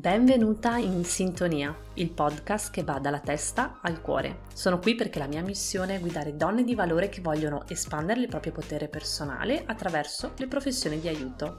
Benvenuta in Sintonia, il podcast che va dalla testa al cuore. Sono qui perché la mia missione è guidare donne di valore che vogliono espandere il proprio potere personale attraverso le professioni di aiuto.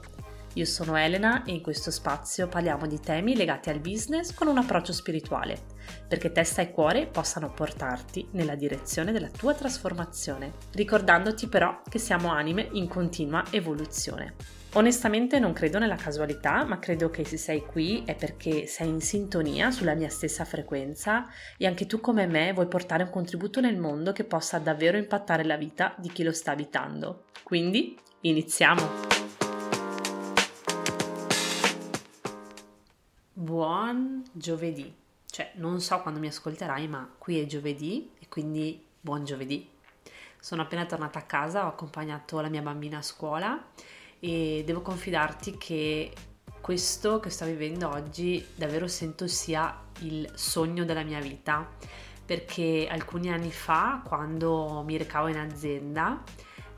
Io sono Elena e in questo spazio parliamo di temi legati al business con un approccio spirituale, perché testa e cuore possano portarti nella direzione della tua trasformazione, ricordandoti però che siamo anime in continua evoluzione. Onestamente non credo nella casualità, ma credo che se sei qui è perché sei in sintonia sulla mia stessa frequenza e anche tu come me vuoi portare un contributo nel mondo che possa davvero impattare la vita di chi lo sta abitando. Quindi, iniziamo! Buon giovedì! Cioè, non so quando mi ascolterai, ma qui è giovedì e quindi buon giovedì. Sono appena tornata a casa, ho accompagnato la mia bambina a scuola e devo confidarti che questo che sto vivendo oggi davvero sento sia il sogno della mia vita perché alcuni anni fa quando mi recavo in azienda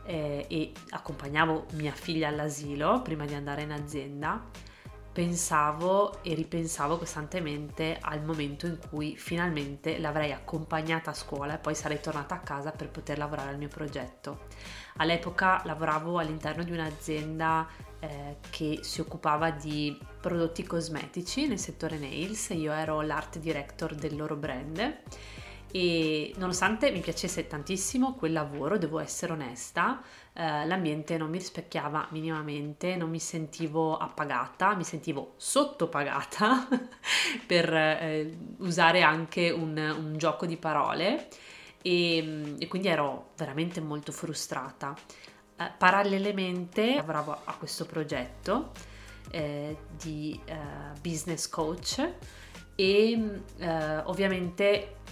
eh, e accompagnavo mia figlia all'asilo prima di andare in azienda pensavo e ripensavo costantemente al momento in cui finalmente l'avrei accompagnata a scuola e poi sarei tornata a casa per poter lavorare al mio progetto. All'epoca lavoravo all'interno di un'azienda eh, che si occupava di prodotti cosmetici nel settore nails, io ero l'art director del loro brand e nonostante mi piacesse tantissimo quel lavoro, devo essere onesta, eh, l'ambiente non mi rispecchiava minimamente, non mi sentivo appagata, mi sentivo sottopagata per eh, usare anche un, un, gioco di parole e, e, quindi ero veramente molto frustrata. Eh, parallelamente lavoravo a questo progetto eh, di eh, business coach e eh, ovviamente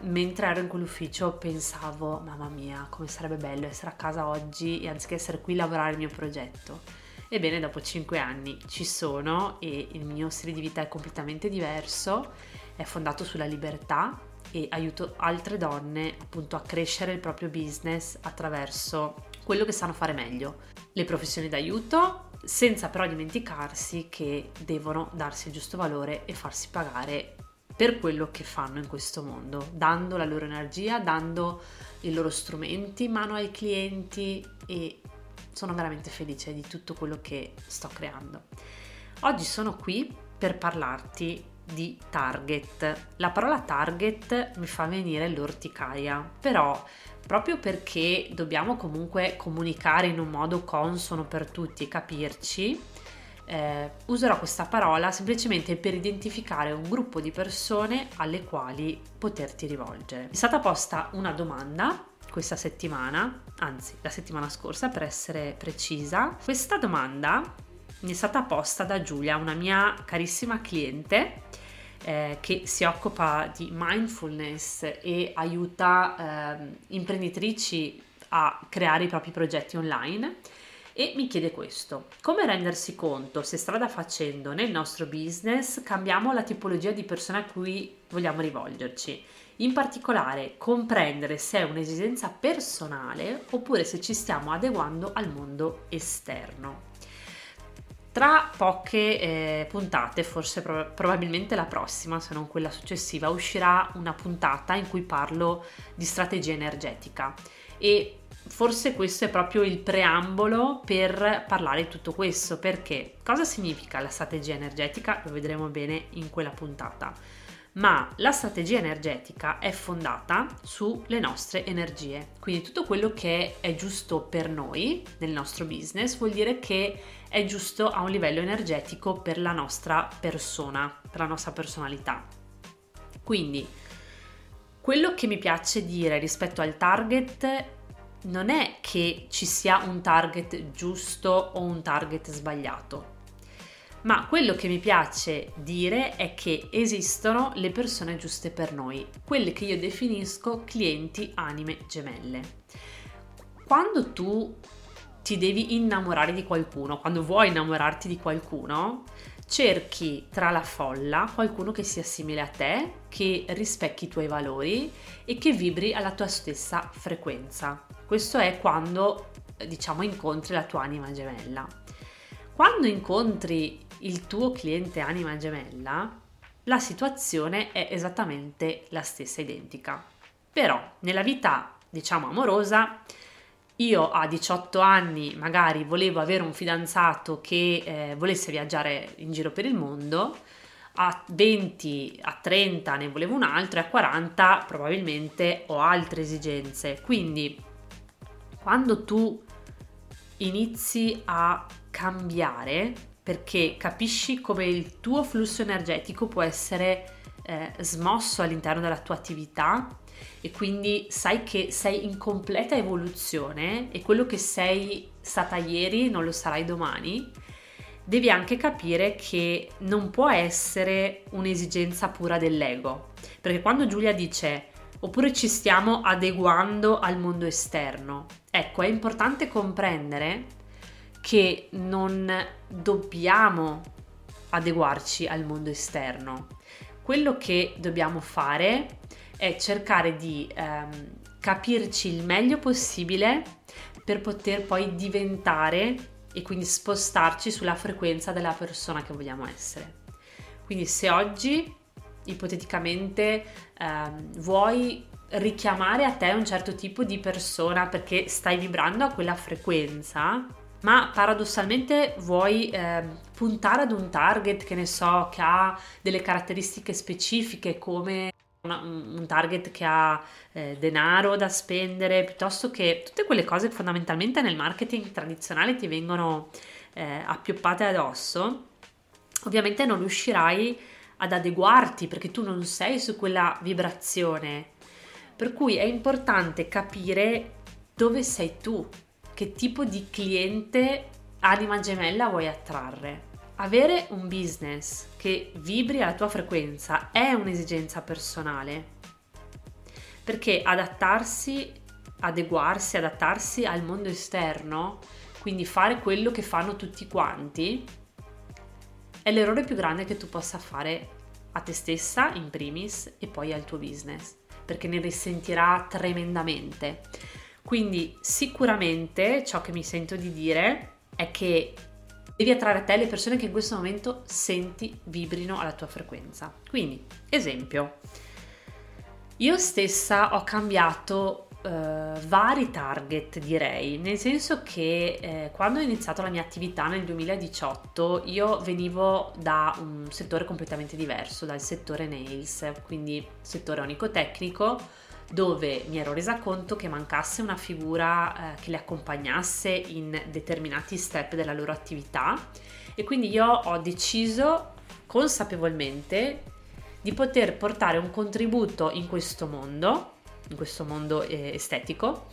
mentre ero in quell'ufficio pensavo, mamma mia, come sarebbe bello essere a casa oggi e anziché essere qui a lavorare il mio progetto. Ebbene, dopo 5 anni ci sono e il mio stile di vita è completamente diverso, è fondato sulla libertà e aiuto altre donne appunto a crescere il proprio business attraverso quello che sanno fare meglio, le professioni d'aiuto, senza però dimenticarsi che devono darsi il giusto valore e farsi pagare per quello che fanno in questo mondo, dando la loro energia, dando i loro strumenti in mano ai clienti e sono veramente felice di tutto quello che sto creando. Oggi sono qui per parlarti di target. La parola target mi fa venire l'orticaria, però proprio perché dobbiamo comunque comunicare in un modo consono per tutti e capirci, eh, userò questa parola semplicemente per identificare un gruppo di persone alle quali poterti rivolgere. È stata posta una domanda questa settimana, anzi la settimana scorsa per essere precisa. Questa domanda mi è stata posta da Giulia, una mia carissima cliente eh, che si occupa di mindfulness e aiuta eh, imprenditrici a creare i propri progetti online e mi chiede questo, come rendersi conto se strada facendo nel nostro business cambiamo la tipologia di persone a cui vogliamo rivolgerci, in particolare comprendere se è un'esigenza personale oppure se ci stiamo adeguando al mondo esterno. Tra poche eh, puntate, forse pro- probabilmente la prossima, se non quella successiva, uscirà una puntata in cui parlo di strategia energetica e forse questo è proprio il preambolo per parlare di tutto questo, perché cosa significa la strategia energetica? Lo vedremo bene in quella puntata. Ma la strategia energetica è fondata sulle nostre energie, quindi tutto quello che è giusto per noi nel nostro business vuol dire che è giusto a un livello energetico per la nostra persona, per la nostra personalità. Quindi quello che mi piace dire rispetto al target non è che ci sia un target giusto o un target sbagliato, ma quello che mi piace dire è che esistono le persone giuste per noi, quelle che io definisco clienti anime gemelle. Quando tu ti devi innamorare di qualcuno, quando vuoi innamorarti di qualcuno, cerchi tra la folla qualcuno che sia simile a te, che rispecchi i tuoi valori e che vibri alla tua stessa frequenza. Questo è quando, diciamo, incontri la tua anima gemella. Quando incontri il tuo cliente anima gemella, la situazione è esattamente la stessa identica. Però nella vita, diciamo, amorosa, io a 18 anni magari volevo avere un fidanzato che eh, volesse viaggiare in giro per il mondo, a 20, a 30 ne volevo un altro e a 40 probabilmente ho altre esigenze. Quindi quando tu inizi a cambiare perché capisci come il tuo flusso energetico può essere eh, smosso all'interno della tua attività e quindi sai che sei in completa evoluzione e quello che sei stata ieri non lo sarai domani, devi anche capire che non può essere un'esigenza pura dell'ego. Perché quando Giulia dice oppure ci stiamo adeguando al mondo esterno, ecco, è importante comprendere che non dobbiamo adeguarci al mondo esterno. Quello che dobbiamo fare è cercare di ehm, capirci il meglio possibile per poter poi diventare e quindi spostarci sulla frequenza della persona che vogliamo essere. Quindi se oggi ipoteticamente ehm, vuoi richiamare a te un certo tipo di persona perché stai vibrando a quella frequenza, ma paradossalmente vuoi eh, puntare ad un target che ne so, che ha delle caratteristiche specifiche come una, un target che ha eh, denaro da spendere, piuttosto che tutte quelle cose che fondamentalmente nel marketing tradizionale ti vengono eh, appioppate addosso, ovviamente non riuscirai ad adeguarti perché tu non sei su quella vibrazione. Per cui è importante capire dove sei tu, che tipo di cliente anima gemella vuoi attrarre. Avere un business che vibri alla tua frequenza è un'esigenza personale, perché adattarsi, adeguarsi, adattarsi al mondo esterno, quindi fare quello che fanno tutti quanti, è l'errore più grande che tu possa fare a te stessa in primis e poi al tuo business, perché ne risentirà tremendamente. Quindi sicuramente ciò che mi sento di dire è che devi attrarre a te le persone che in questo momento senti vibrino alla tua frequenza. Quindi, esempio, io stessa ho cambiato Uh, vari target direi, nel senso che eh, quando ho iniziato la mia attività nel 2018 io venivo da un settore completamente diverso, dal settore nails, quindi settore onicotecnico, dove mi ero resa conto che mancasse una figura eh, che le accompagnasse in determinati step della loro attività. E quindi io ho deciso consapevolmente di poter portare un contributo in questo mondo, in questo mondo eh, estetico,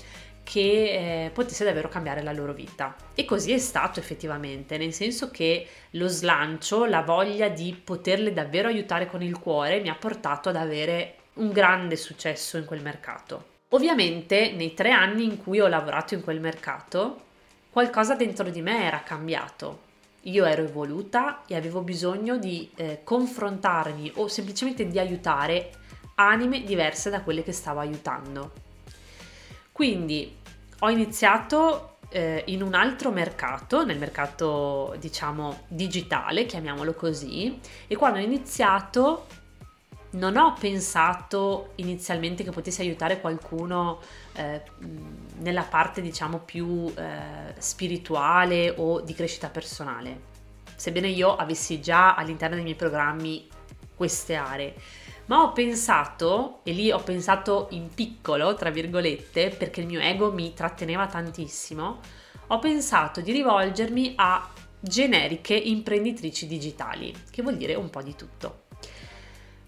che eh, potesse davvero cambiare la loro vita. E così è stato effettivamente, nel senso che lo slancio, la voglia di poterle davvero aiutare con il cuore mi ha portato ad avere un grande successo in quel mercato. Ovviamente nei tre anni in cui ho lavorato in quel mercato, qualcosa dentro di me era cambiato. Io ero evoluta e avevo bisogno di eh, confrontarmi o semplicemente di aiutare anime diverse da quelle che stavo aiutando. Quindi ho iniziato eh, in un altro mercato, nel mercato diciamo digitale, chiamiamolo così, e quando ho iniziato non ho pensato inizialmente che potessi aiutare qualcuno eh, nella parte diciamo più eh, spirituale o di crescita personale, sebbene io avessi già all'interno dei miei programmi queste aree. Ma ho pensato, e lì ho pensato in piccolo, tra virgolette, perché il mio ego mi tratteneva tantissimo, ho pensato di rivolgermi a generiche imprenditrici digitali, che vuol dire un po' di tutto.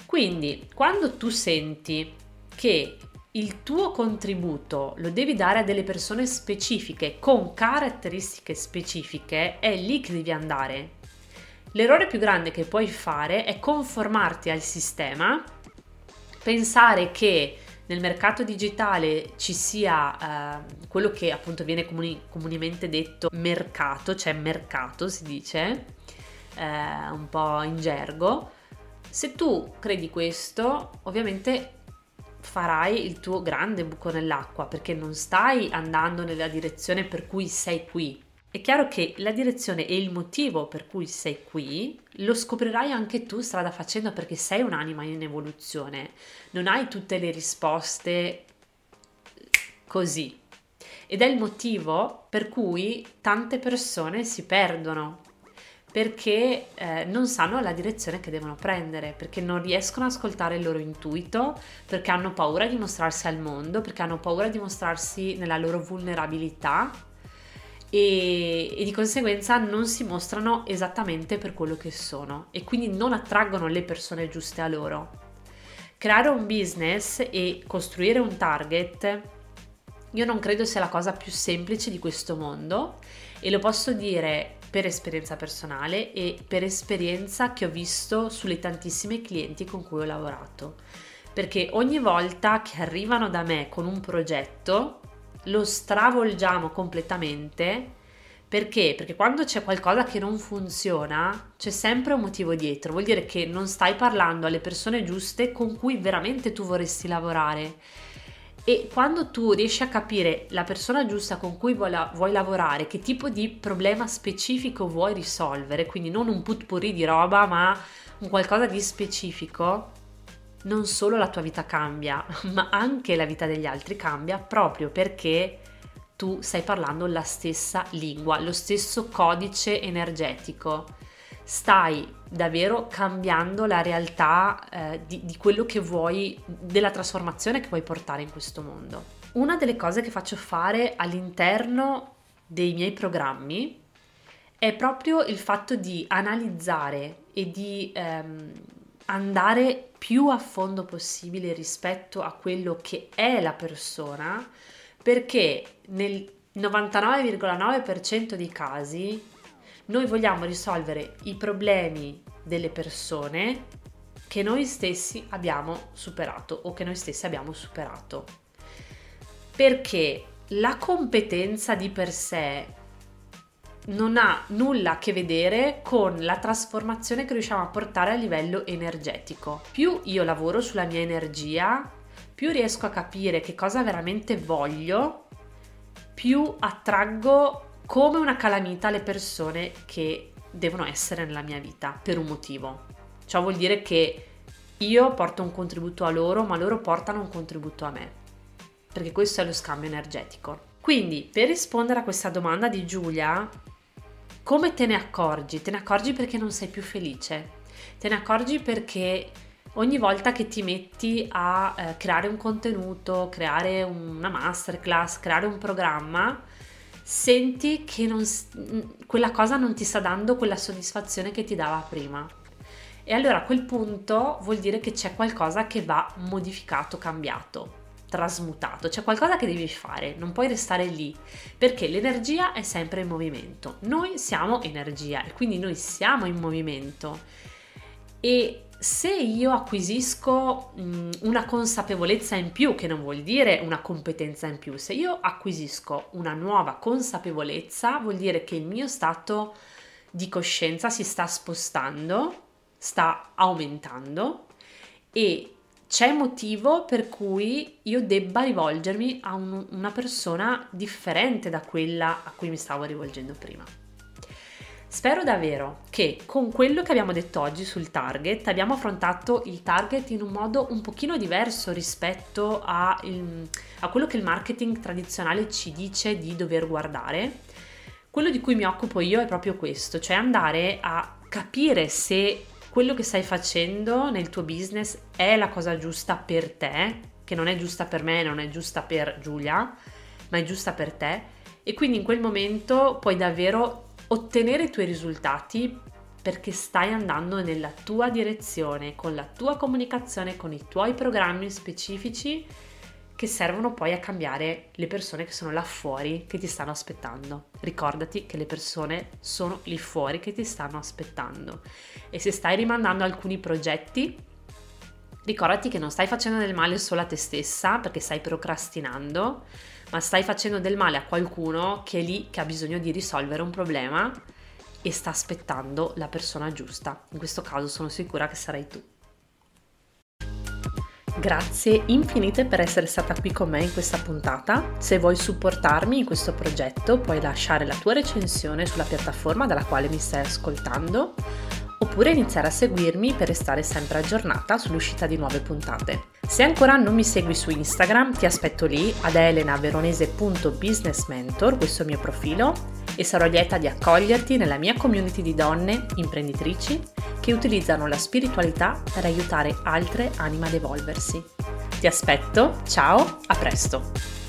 Quindi, quando tu senti che il tuo contributo lo devi dare a delle persone specifiche con caratteristiche specifiche, è lì che devi andare. L'errore più grande che puoi fare è conformarti al sistema, pensare che nel mercato digitale ci sia eh, quello che appunto viene comuni- comunemente detto mercato, cioè mercato si dice, eh, un po' in gergo, se tu credi questo, ovviamente farai il tuo grande buco nell'acqua perché non stai andando nella direzione per cui sei qui. È chiaro che la direzione e il motivo per cui sei qui lo scoprirai anche tu strada facendo perché sei un'anima in evoluzione, non hai tutte le risposte così. Ed è il motivo per cui tante persone si perdono perché eh, non sanno la direzione che devono prendere, perché non riescono ad ascoltare il loro intuito, perché hanno paura di mostrarsi al mondo, perché hanno paura di mostrarsi nella loro vulnerabilità e, e, di conseguenza non si mostrano esattamente per quello che sono e quindi non attraggono le persone giuste a loro. Creare un business e costruire un target io non credo sia la cosa più semplice di questo mondo e lo posso dire per esperienza personale e per esperienza che ho visto sulle tantissime clienti con cui ho lavorato. Perché ogni volta che arrivano da me con un progetto, lo stravolgiamo completamente. Perché? Perché quando c'è qualcosa che non funziona, c'è sempre un motivo dietro. Vuol dire che non stai parlando alle persone giuste con cui veramente tu vorresti lavorare e quando tu riesci a capire la persona giusta con cui vuoi, vuoi, lavorare, che tipo di problema specifico vuoi risolvere, quindi non un putpurri di roba, ma un qualcosa di specifico, non solo la tua vita cambia, ma anche la vita degli altri cambia proprio perché tu stai parlando la stessa lingua, lo stesso codice energetico stai davvero cambiando la realtà eh, di, di quello che vuoi, della trasformazione che vuoi portare in questo mondo. Una delle cose che faccio fare all'interno dei miei programmi è proprio il fatto di analizzare e di ehm, andare più a fondo possibile rispetto a quello che è la persona, perché nel 99,9% dei casi noi vogliamo risolvere i problemi delle persone che noi stessi abbiamo superato o che noi stessi abbiamo superato. Perché la competenza di per sé non ha nulla a che vedere con la trasformazione che riusciamo a portare a livello energetico. Più io lavoro sulla mia energia, più riesco a capire che cosa veramente voglio, più attraggo come una calamita le persone che devono essere nella mia vita per un motivo. Ciò vuol dire che io porto un contributo a loro, ma loro portano un contributo a me, perché questo è lo scambio energetico. Quindi, per rispondere a questa domanda di Giulia, come te ne accorgi? Te ne accorgi perché non sei più felice, te ne accorgi perché ogni volta che ti metti a eh, creare un contenuto, creare una masterclass, creare un programma, senti che non, quella cosa non ti sta dando quella soddisfazione che ti dava prima. E allora a quel punto vuol dire che c'è qualcosa che va modificato, cambiato, trasmutato, c'è qualcosa che devi fare, non puoi restare lì, perché l'energia è sempre in movimento. Noi siamo energia e quindi noi siamo in movimento. E se io acquisisco mh, una consapevolezza in più, che non vuol dire una competenza in più, se io acquisisco una nuova consapevolezza, vuol dire che il mio stato di coscienza si sta spostando, sta aumentando e c'è motivo per cui io debba rivolgermi a un, una persona differente da quella a cui mi stavo rivolgendo prima. Spero davvero che con quello che abbiamo detto oggi sul target abbiamo affrontato il target in un modo un pochino diverso rispetto a, il, a quello che il marketing tradizionale ci dice di dover guardare. Quello di cui mi occupo io è proprio questo, cioè andare a capire se quello che stai facendo nel tuo business è la cosa giusta per te, che non è giusta per me, non è giusta per Giulia, ma è giusta per te. E quindi in quel momento puoi davvero ottenere i tuoi risultati perché stai andando nella tua direzione, con la tua comunicazione, con i tuoi programmi specifici che servono poi a cambiare le persone che sono là fuori che ti stanno aspettando. Ricordati che le persone sono lì fuori che ti stanno aspettando e se stai rimandando alcuni progetti, ricordati che non stai facendo del male solo a te stessa perché stai procrastinando, ma stai facendo del male a qualcuno che è lì, che ha bisogno di risolvere un problema e sta aspettando la persona giusta. In questo caso sono sicura che sarai tu. Grazie infinite per essere stata qui con me in questa puntata. Se vuoi supportarmi in questo progetto puoi lasciare la tua recensione sulla piattaforma dalla quale mi stai ascoltando oppure iniziare a seguirmi per restare sempre aggiornata sull'uscita di nuove puntate. Se ancora non mi segui su Instagram, ti aspetto lì ad elenaveronese.businessmentor, questo è il mio profilo, e sarò lieta di accoglierti nella mia community di donne imprenditrici che utilizzano la spiritualità per aiutare altre anime ad evolversi. Ti aspetto, ciao, a presto!